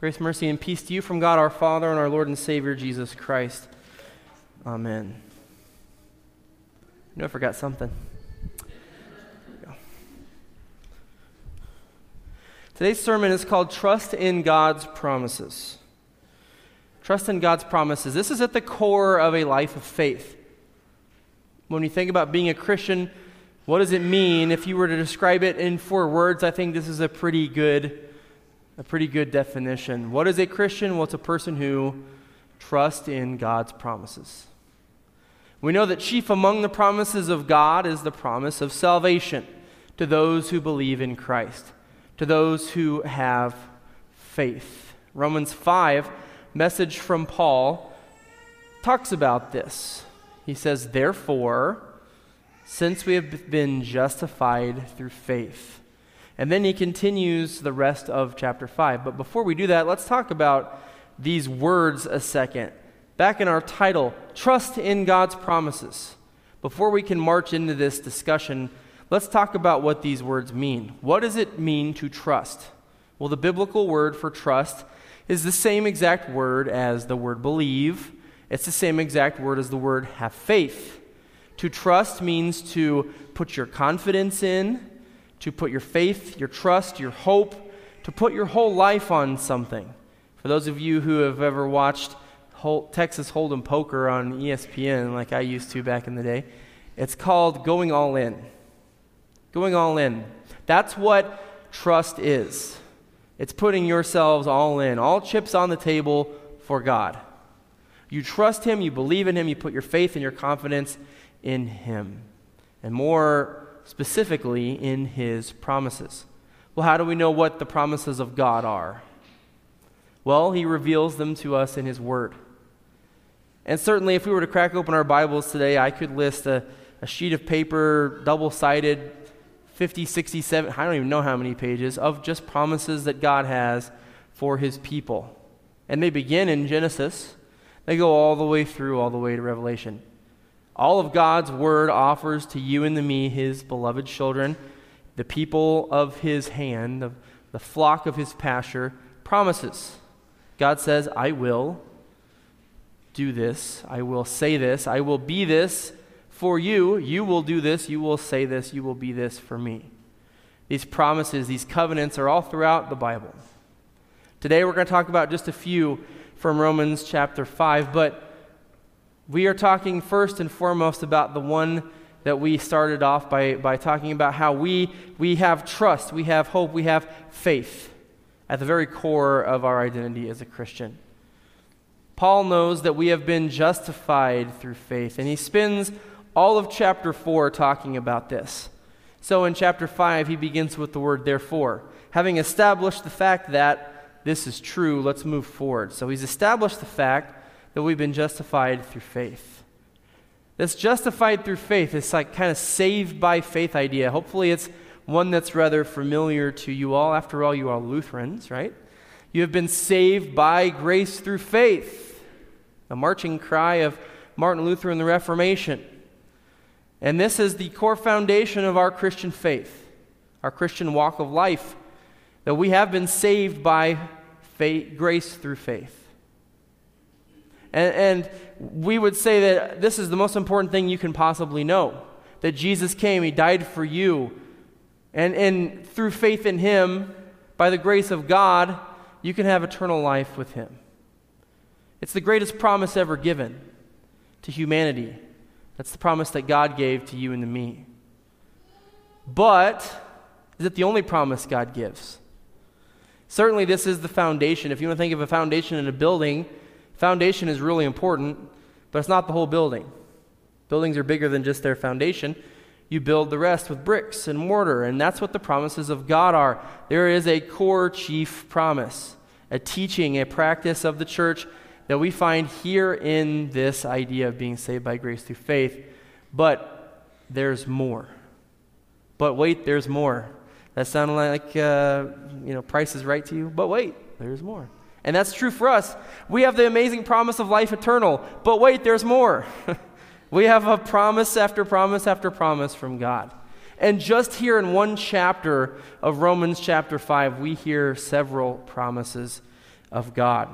Grace, mercy, and peace to you from God our Father and our Lord and Savior Jesus Christ. Amen. I know I forgot something. Today's sermon is called Trust in God's Promises. Trust in God's promises. This is at the core of a life of faith. When you think about being a Christian, what does it mean? If you were to describe it in four words, I think this is a pretty good a pretty good definition. What is a Christian? Well, it's a person who trusts in God's promises. We know that chief among the promises of God is the promise of salvation to those who believe in Christ, to those who have faith. Romans 5, message from Paul, talks about this. He says, Therefore, since we have been justified through faith, and then he continues the rest of chapter 5. But before we do that, let's talk about these words a second. Back in our title, Trust in God's Promises. Before we can march into this discussion, let's talk about what these words mean. What does it mean to trust? Well, the biblical word for trust is the same exact word as the word believe. It's the same exact word as the word have faith. To trust means to put your confidence in, to put your faith, your trust, your hope, to put your whole life on something. For those of you who have ever watched Texas Hold'em Poker on ESPN, like I used to back in the day, it's called going all in. Going all in. That's what trust is. It's putting yourselves all in, all chips on the table for God. You trust Him, you believe in Him, you put your faith and your confidence in Him. And more specifically in his promises. Well, how do we know what the promises of God are? Well, he reveals them to us in his word. And certainly, if we were to crack open our Bibles today, I could list a, a sheet of paper, double sided, 50, 60, 70, I don't even know how many pages, of just promises that God has for his people. And they begin in Genesis, they go all the way through, all the way to Revelation. All of God's word offers to you and to me, his beloved children, the people of his hand, the, the flock of his pasture, promises. God says, I will do this. I will say this. I will be this for you. You will do this. You will say this. You will be this for me. These promises, these covenants are all throughout the Bible. Today we're going to talk about just a few from Romans chapter 5, but we are talking first and foremost about the one that we started off by, by talking about how we, we have trust, we have hope, we have faith at the very core of our identity as a Christian. Paul knows that we have been justified through faith, and he spends all of chapter 4 talking about this. So in chapter 5, he begins with the word therefore. Having established the fact that this is true, let's move forward. So he's established the fact that we've been justified through faith. This justified through faith, this like kind of saved by faith idea. Hopefully, it's one that's rather familiar to you all. After all, you are Lutherans, right? You have been saved by grace through faith. The marching cry of Martin Luther and the Reformation. And this is the core foundation of our Christian faith, our Christian walk of life, that we have been saved by faith, grace through faith. And, and we would say that this is the most important thing you can possibly know that Jesus came, He died for you. And, and through faith in Him, by the grace of God, you can have eternal life with Him. It's the greatest promise ever given to humanity. That's the promise that God gave to you and to me. But is it the only promise God gives? Certainly, this is the foundation. If you want to think of a foundation in a building, Foundation is really important, but it's not the whole building. Buildings are bigger than just their foundation. You build the rest with bricks and mortar, and that's what the promises of God are. There is a core chief promise, a teaching, a practice of the church that we find here in this idea of being saved by grace through faith. But there's more. But wait, there's more. That sounded like, uh, you know, price is right to you. But wait, there's more. And that's true for us. We have the amazing promise of life eternal. But wait, there's more. we have a promise after promise after promise from God. And just here in one chapter of Romans chapter 5, we hear several promises of God.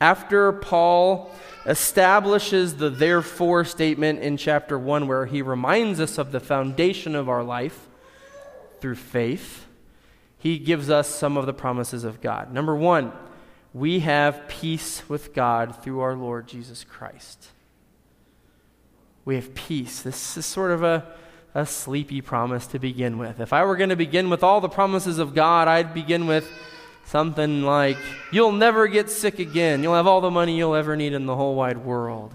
After Paul establishes the therefore statement in chapter 1, where he reminds us of the foundation of our life through faith, he gives us some of the promises of God. Number one, we have peace with God through our Lord Jesus Christ. We have peace. This is sort of a, a sleepy promise to begin with. If I were going to begin with all the promises of God, I'd begin with something like, You'll never get sick again. You'll have all the money you'll ever need in the whole wide world.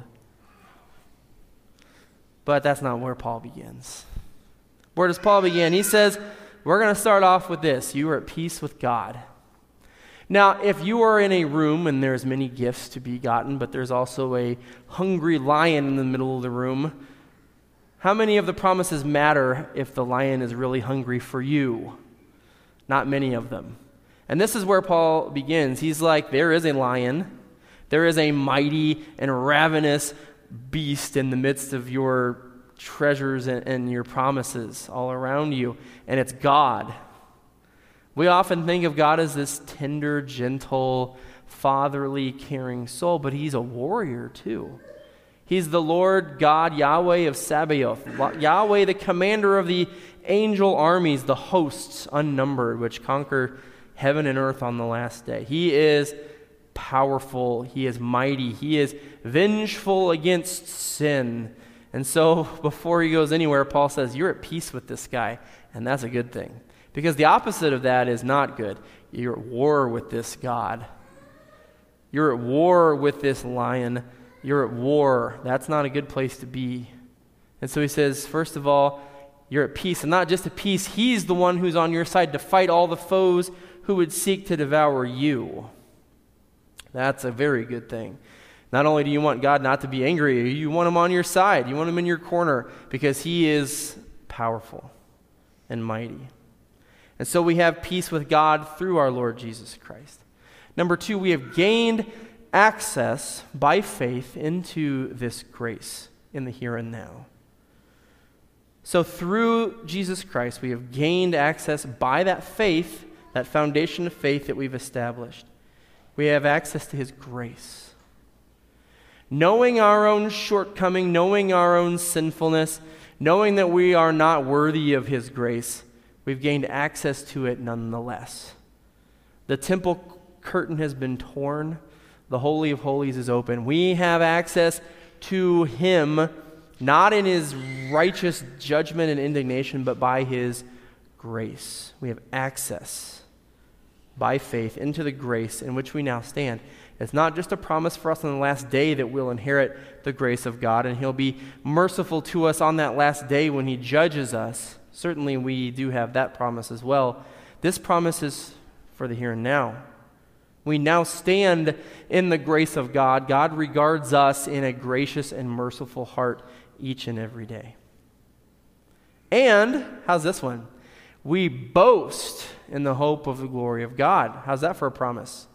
But that's not where Paul begins. Where does Paul begin? He says, We're going to start off with this you are at peace with God. Now, if you are in a room and there's many gifts to be gotten, but there's also a hungry lion in the middle of the room, how many of the promises matter if the lion is really hungry for you? Not many of them. And this is where Paul begins. He's like, there is a lion, there is a mighty and ravenous beast in the midst of your treasures and, and your promises all around you, and it's God. We often think of God as this tender, gentle, fatherly, caring soul, but he's a warrior too. He's the Lord God, Yahweh of Sabaoth, Yahweh, the commander of the angel armies, the hosts unnumbered, which conquer heaven and earth on the last day. He is powerful, He is mighty, He is vengeful against sin. And so, before he goes anywhere, Paul says, You're at peace with this guy, and that's a good thing. Because the opposite of that is not good. You're at war with this God. You're at war with this lion. You're at war. That's not a good place to be. And so he says, first of all, you're at peace. And not just at peace, he's the one who's on your side to fight all the foes who would seek to devour you. That's a very good thing. Not only do you want God not to be angry, you want him on your side. You want him in your corner because he is powerful and mighty. And so we have peace with God through our Lord Jesus Christ. Number two, we have gained access by faith into this grace in the here and now. So, through Jesus Christ, we have gained access by that faith that foundation of faith that we've established. We have access to His grace. Knowing our own shortcoming, knowing our own sinfulness, knowing that we are not worthy of His grace, we've gained access to it nonetheless. The temple curtain has been torn, the Holy of Holies is open. We have access to Him, not in His righteous judgment and indignation, but by His grace. We have access by faith into the grace in which we now stand. It's not just a promise for us on the last day that we'll inherit the grace of God and He'll be merciful to us on that last day when He judges us. Certainly, we do have that promise as well. This promise is for the here and now. We now stand in the grace of God. God regards us in a gracious and merciful heart each and every day. And, how's this one? We boast in the hope of the glory of God. How's that for a promise?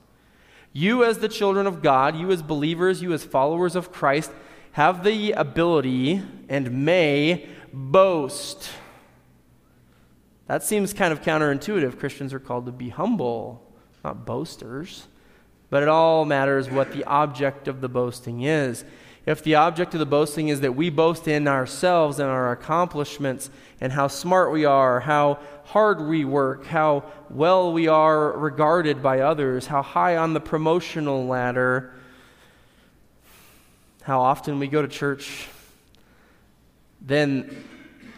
You, as the children of God, you as believers, you as followers of Christ, have the ability and may boast. That seems kind of counterintuitive. Christians are called to be humble, not boasters. But it all matters what the object of the boasting is if the object of the boasting is that we boast in ourselves and our accomplishments and how smart we are, how hard we work, how well we are regarded by others, how high on the promotional ladder, how often we go to church, then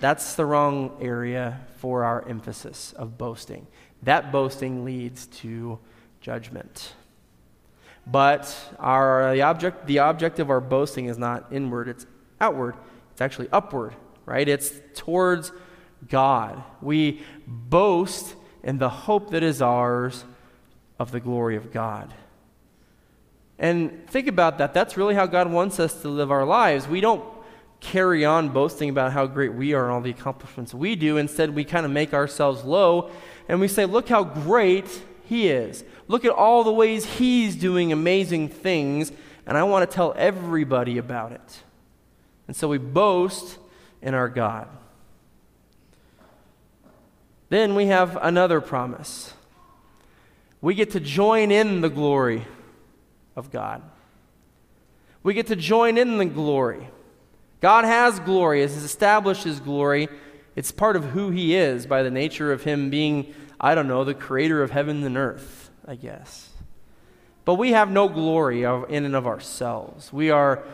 that's the wrong area for our emphasis of boasting. That boasting leads to judgment. But our, the, object, the object of our boasting is not inward, it's outward. It's actually upward, right? It's towards God. We boast in the hope that is ours of the glory of God. And think about that. That's really how God wants us to live our lives. We don't carry on boasting about how great we are and all the accomplishments we do. Instead, we kind of make ourselves low and we say, Look how great He is. Look at all the ways He's doing amazing things, and I want to tell everybody about it. And so we boast in our God. Then we have another promise. we get to join in the glory of God. We get to join in the glory. God has glory, has established his glory. It's part of who he is by the nature of him being, I don't know, the creator of heaven and earth, I guess. But we have no glory in and of ourselves. We are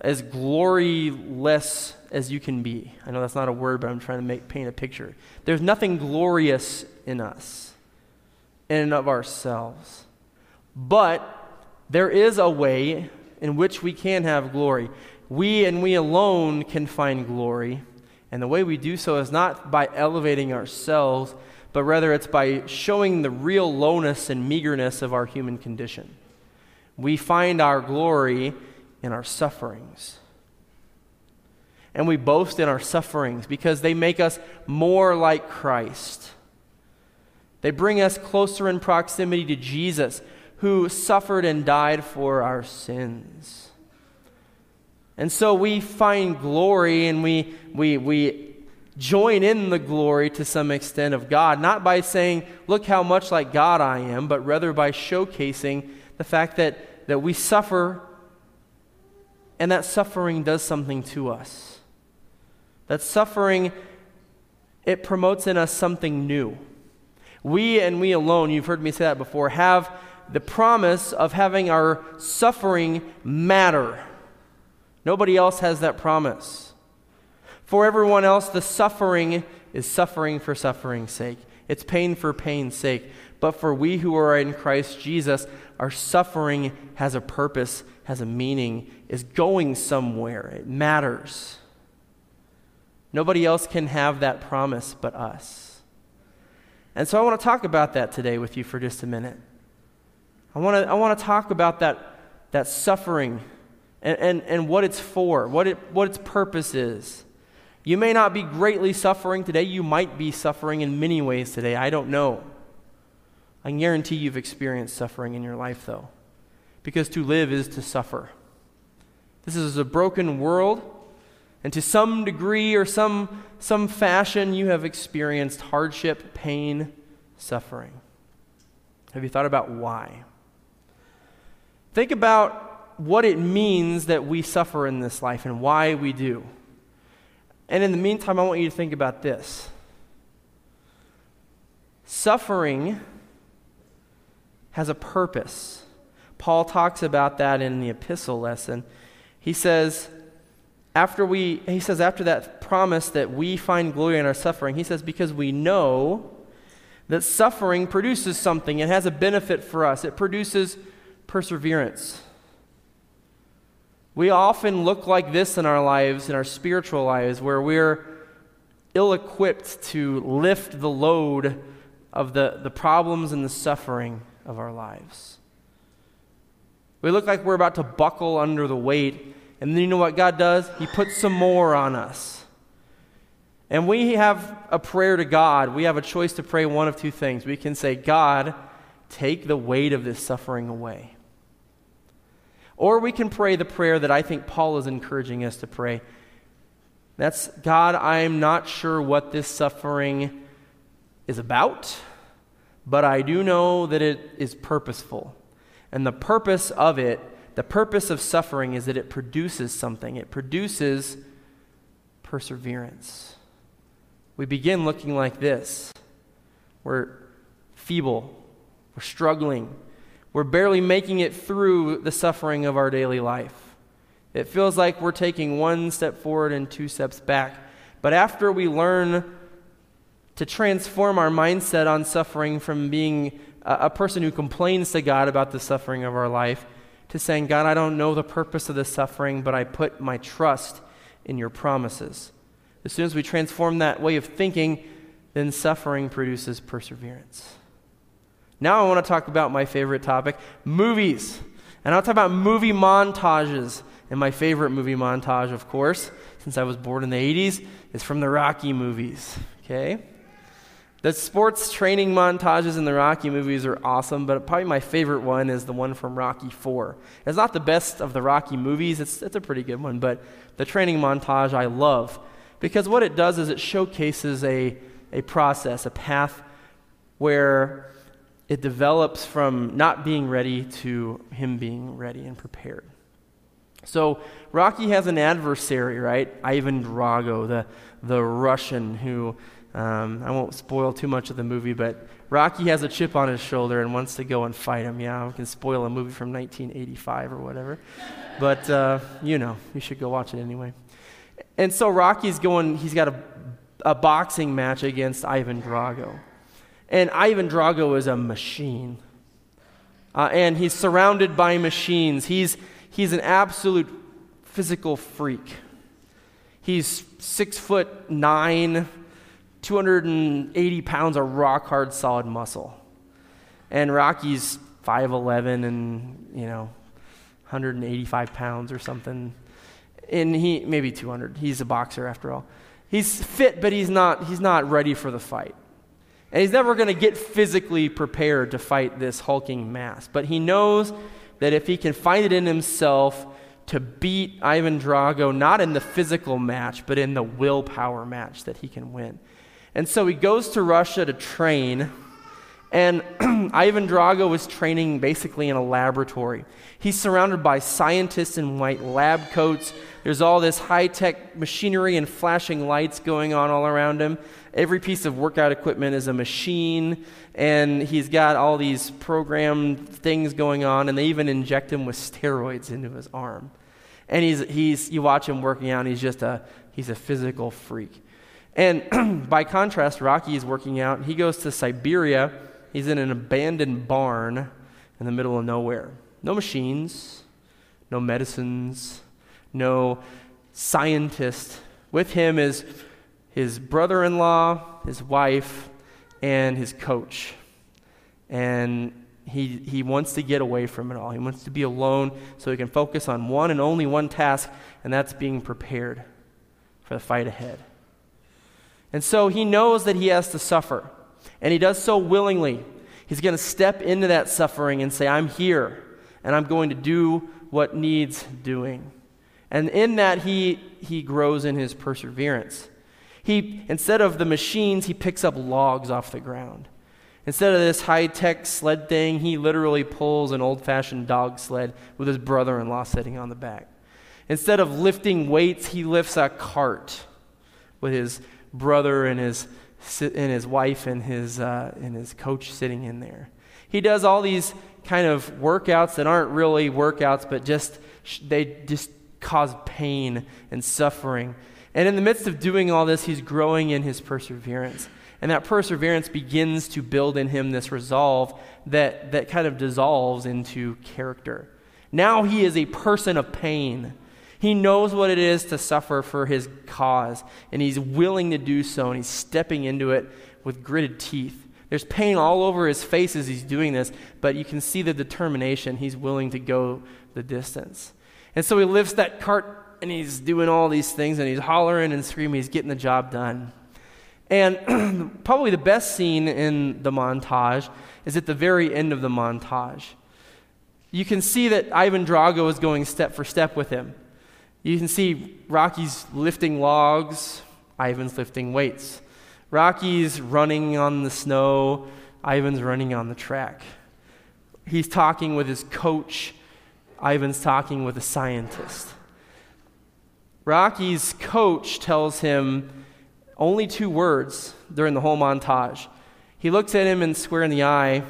as gloryless as you can be. I know that's not a word, but I'm trying to make, paint a picture. There's nothing glorious in us, in and of ourselves. But there is a way in which we can have glory. We and we alone can find glory. And the way we do so is not by elevating ourselves, but rather it's by showing the real lowness and meagerness of our human condition. We find our glory in our sufferings. And we boast in our sufferings because they make us more like Christ. They bring us closer in proximity to Jesus, who suffered and died for our sins. And so we find glory and we, we, we join in the glory to some extent of God, not by saying, Look how much like God I am, but rather by showcasing the fact that, that we suffer and that suffering does something to us. That suffering, it promotes in us something new. We and we alone, you've heard me say that before, have the promise of having our suffering matter. Nobody else has that promise. For everyone else, the suffering is suffering for suffering's sake. It's pain for pain's sake. But for we who are in Christ Jesus, our suffering has a purpose, has a meaning, is going somewhere. It matters. Nobody else can have that promise but us. And so I want to talk about that today with you for just a minute. I want to, I want to talk about that, that suffering and, and, and what it's for, what, it, what its purpose is. You may not be greatly suffering today. You might be suffering in many ways today. I don't know. I guarantee you've experienced suffering in your life, though, because to live is to suffer. This is a broken world, and to some degree or some, some fashion, you have experienced hardship, pain, suffering. Have you thought about why? Think about what it means that we suffer in this life and why we do. And in the meantime, I want you to think about this. Suffering has a purpose. Paul talks about that in the epistle lesson. He says, after we he says after that promise that we find glory in our suffering, he says, because we know that suffering produces something. It has a benefit for us. It produces perseverance. We often look like this in our lives, in our spiritual lives, where we're ill equipped to lift the load of the, the problems and the suffering of our lives. We look like we're about to buckle under the weight, and then you know what God does? He puts some more on us. And we have a prayer to God. We have a choice to pray one of two things. We can say, God, take the weight of this suffering away. Or we can pray the prayer that I think Paul is encouraging us to pray. That's God, I'm not sure what this suffering is about, but I do know that it is purposeful. And the purpose of it, the purpose of suffering, is that it produces something, it produces perseverance. We begin looking like this we're feeble, we're struggling we're barely making it through the suffering of our daily life. It feels like we're taking one step forward and two steps back. But after we learn to transform our mindset on suffering from being a, a person who complains to God about the suffering of our life to saying, God, I don't know the purpose of this suffering, but I put my trust in your promises. As soon as we transform that way of thinking, then suffering produces perseverance. Now I want to talk about my favorite topic movies. And I'll talk about movie montages. And my favorite movie montage, of course, since I was born in the 80s, is from the Rocky movies. Okay? The sports training montages in the Rocky movies are awesome, but probably my favorite one is the one from Rocky 4. It's not the best of the Rocky movies, it's, it's a pretty good one, but the training montage I love because what it does is it showcases a, a process, a path where it develops from not being ready to him being ready and prepared. So Rocky has an adversary, right? Ivan Drago, the, the Russian who, um, I won't spoil too much of the movie, but Rocky has a chip on his shoulder and wants to go and fight him. Yeah, we can spoil a movie from 1985 or whatever. But, uh, you know, you should go watch it anyway. And so Rocky's going, he's got a, a boxing match against Ivan Drago. And Ivan Drago is a machine. Uh, and he's surrounded by machines. He's, he's an absolute physical freak. He's six foot nine, 280 pounds of rock hard solid muscle. And Rocky's 5'11 and, you know, 185 pounds or something. And he, maybe 200. He's a boxer after all. He's fit, but he's not, he's not ready for the fight. And he's never going to get physically prepared to fight this hulking mass. But he knows that if he can find it in himself to beat Ivan Drago, not in the physical match, but in the willpower match, that he can win. And so he goes to Russia to train. And Ivan Drago was training basically in a laboratory. He's surrounded by scientists in white lab coats. There's all this high tech machinery and flashing lights going on all around him. Every piece of workout equipment is a machine, and he's got all these programmed things going on, and they even inject him with steroids into his arm. And he's, he's, you watch him working out, and he's just a, he's a physical freak. And by contrast, Rocky is working out. He goes to Siberia. He's in an abandoned barn in the middle of nowhere. No machines, no medicines, no scientist. With him is his brother in law, his wife, and his coach. And he, he wants to get away from it all. He wants to be alone so he can focus on one and only one task, and that's being prepared for the fight ahead. And so he knows that he has to suffer, and he does so willingly. He's going to step into that suffering and say, I'm here, and I'm going to do what needs doing. And in that, he, he grows in his perseverance. He, instead of the machines, he picks up logs off the ground. Instead of this high tech sled thing, he literally pulls an old fashioned dog sled with his brother in law sitting on the back. Instead of lifting weights, he lifts a cart with his brother and his, and his wife and his, uh, and his coach sitting in there. He does all these kind of workouts that aren't really workouts, but just they just cause pain and suffering and in the midst of doing all this, he's growing in his perseverance. And that perseverance begins to build in him this resolve that, that kind of dissolves into character. Now he is a person of pain. He knows what it is to suffer for his cause, and he's willing to do so, and he's stepping into it with gritted teeth. There's pain all over his face as he's doing this, but you can see the determination. He's willing to go the distance. And so he lifts that cart and he's doing all these things and he's hollering and screaming. He's getting the job done. And probably the best scene in the montage is at the very end of the montage. You can see that Ivan Drago is going step for step with him. You can see Rocky's lifting logs, Ivan's lifting weights. Rocky's running on the snow, Ivan's running on the track. He's talking with his coach, Ivan's talking with a scientist. Rocky's coach tells him only two words during the whole montage. He looks at him and square in the eye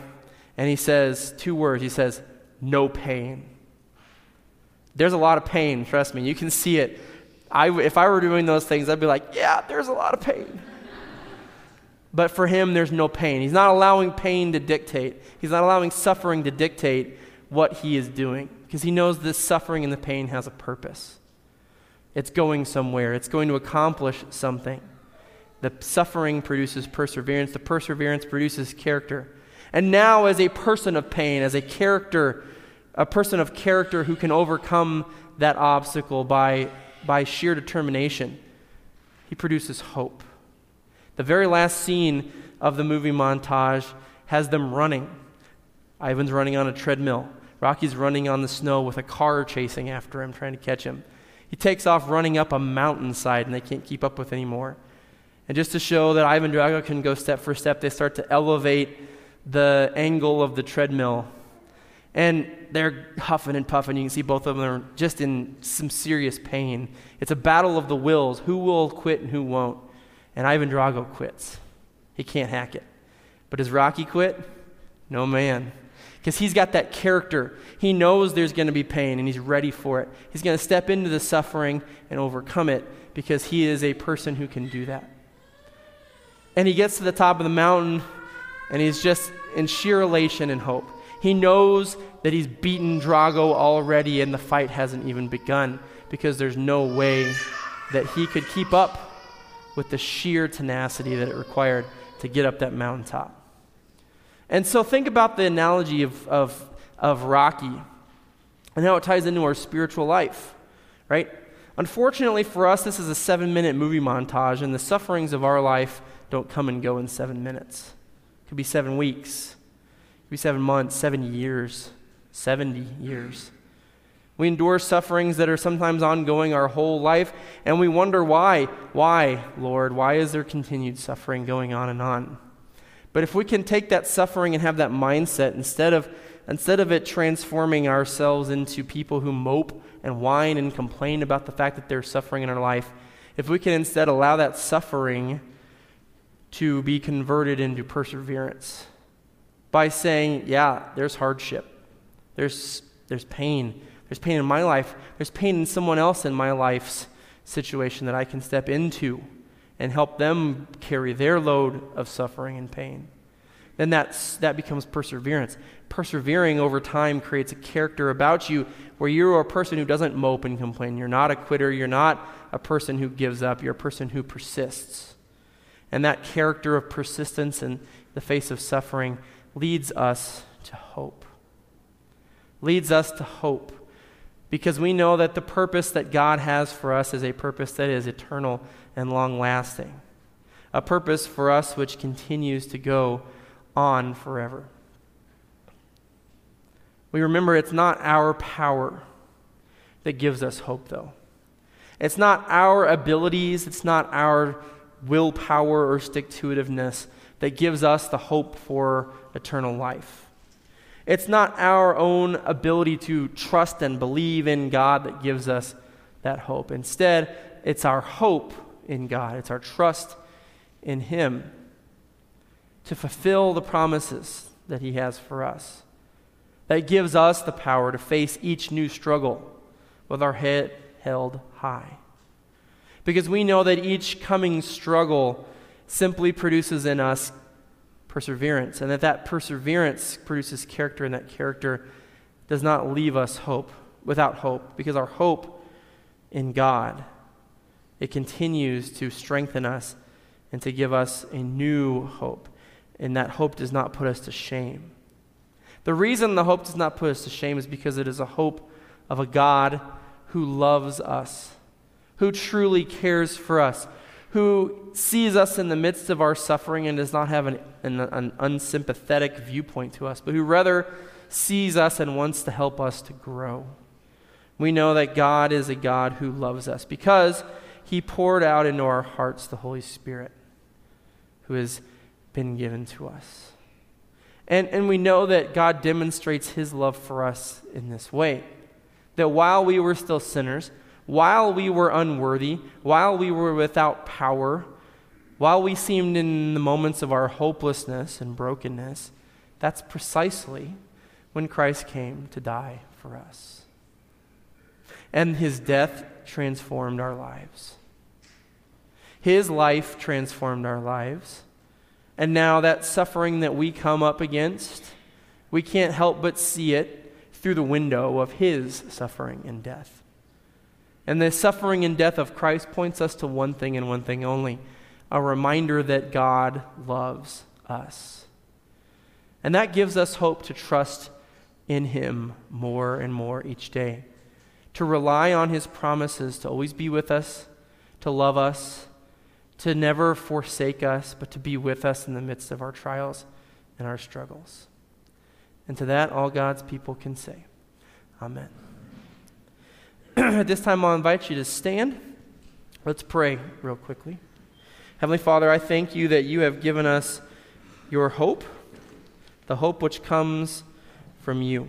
and he says two words. He says, No pain. There's a lot of pain, trust me. You can see it. I, if I were doing those things, I'd be like, Yeah, there's a lot of pain. but for him, there's no pain. He's not allowing pain to dictate, he's not allowing suffering to dictate what he is doing because he knows this suffering and the pain has a purpose. It's going somewhere, it's going to accomplish something. The suffering produces perseverance, the perseverance produces character. And now, as a person of pain, as a character, a person of character who can overcome that obstacle by, by sheer determination, he produces hope. The very last scene of the movie montage has them running. Ivan's running on a treadmill. Rocky's running on the snow with a car chasing after him, trying to catch him. He takes off running up a mountainside and they can't keep up with anymore. And just to show that Ivan Drago can go step for step, they start to elevate the angle of the treadmill. And they're huffing and puffing. You can see both of them are just in some serious pain. It's a battle of the wills who will quit and who won't. And Ivan Drago quits. He can't hack it. But does Rocky quit? No, man. Because he's got that character. He knows there's going to be pain and he's ready for it. He's going to step into the suffering and overcome it because he is a person who can do that. And he gets to the top of the mountain and he's just in sheer elation and hope. He knows that he's beaten Drago already and the fight hasn't even begun because there's no way that he could keep up with the sheer tenacity that it required to get up that mountaintop. And so think about the analogy of, of, of Rocky and how it ties into our spiritual life, right? Unfortunately for us, this is a seven minute movie montage, and the sufferings of our life don't come and go in seven minutes. It could be seven weeks, it could be seven months, seven years, 70 years. We endure sufferings that are sometimes ongoing our whole life, and we wonder why. Why, Lord? Why is there continued suffering going on and on? But if we can take that suffering and have that mindset, instead of, instead of it transforming ourselves into people who mope and whine and complain about the fact that there's suffering in our life, if we can instead allow that suffering to be converted into perseverance by saying, yeah, there's hardship, there's, there's pain, there's pain in my life, there's pain in someone else in my life's situation that I can step into and help them carry their load of suffering and pain. Then that's, that becomes perseverance. Persevering over time creates a character about you where you're a person who doesn't mope and complain. You're not a quitter. You're not a person who gives up. You're a person who persists. And that character of persistence in the face of suffering leads us to hope. Leads us to hope because we know that the purpose that God has for us is a purpose that is eternal and long lasting, a purpose for us which continues to go on forever. We remember it's not our power that gives us hope, though. It's not our abilities, it's not our willpower or stick to itiveness that gives us the hope for eternal life. It's not our own ability to trust and believe in God that gives us that hope. Instead, it's our hope in God, it's our trust in Him to fulfill the promises that He has for us. That gives us the power to face each new struggle with our head held high. Because we know that each coming struggle simply produces in us perseverance, and that that perseverance produces character, and that character does not leave us hope without hope, because our hope in God it continues to strengthen us and to give us a new hope, and that hope does not put us to shame. The reason the hope does not put us to shame is because it is a hope of a God who loves us, who truly cares for us, who sees us in the midst of our suffering and does not have an, an, an, unsympathetic viewpoint to us, but who rather sees us and wants to help us to grow. We know that God is a God who loves us because he poured out into our hearts the Holy Spirit who has been given to us. And, and we know that God demonstrates his love for us in this way that while we were still sinners, while we were unworthy, while we were without power, while we seemed in the moments of our hopelessness and brokenness, that's precisely when Christ came to die for us. And his death transformed our lives. His life transformed our lives. And now that suffering that we come up against, we can't help but see it through the window of his suffering and death. And the suffering and death of Christ points us to one thing and one thing only a reminder that God loves us. And that gives us hope to trust in Him more and more each day, to rely on His promises to always be with us, to love us, to never forsake us, but to be with us in the midst of our trials and our struggles. And to that, all God's people can say, Amen. At this time, I'll invite you to stand. Let's pray real quickly. Heavenly Father, I thank you that you have given us your hope, the hope which comes from you.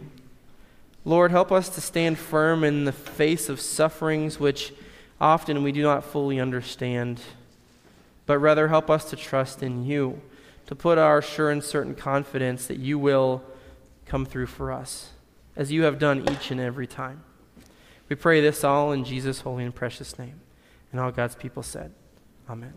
Lord, help us to stand firm in the face of sufferings which often we do not fully understand, but rather help us to trust in you, to put our sure and certain confidence that you will come through for us, as you have done each and every time. We pray this all in Jesus' holy and precious name. And all God's people said, Amen.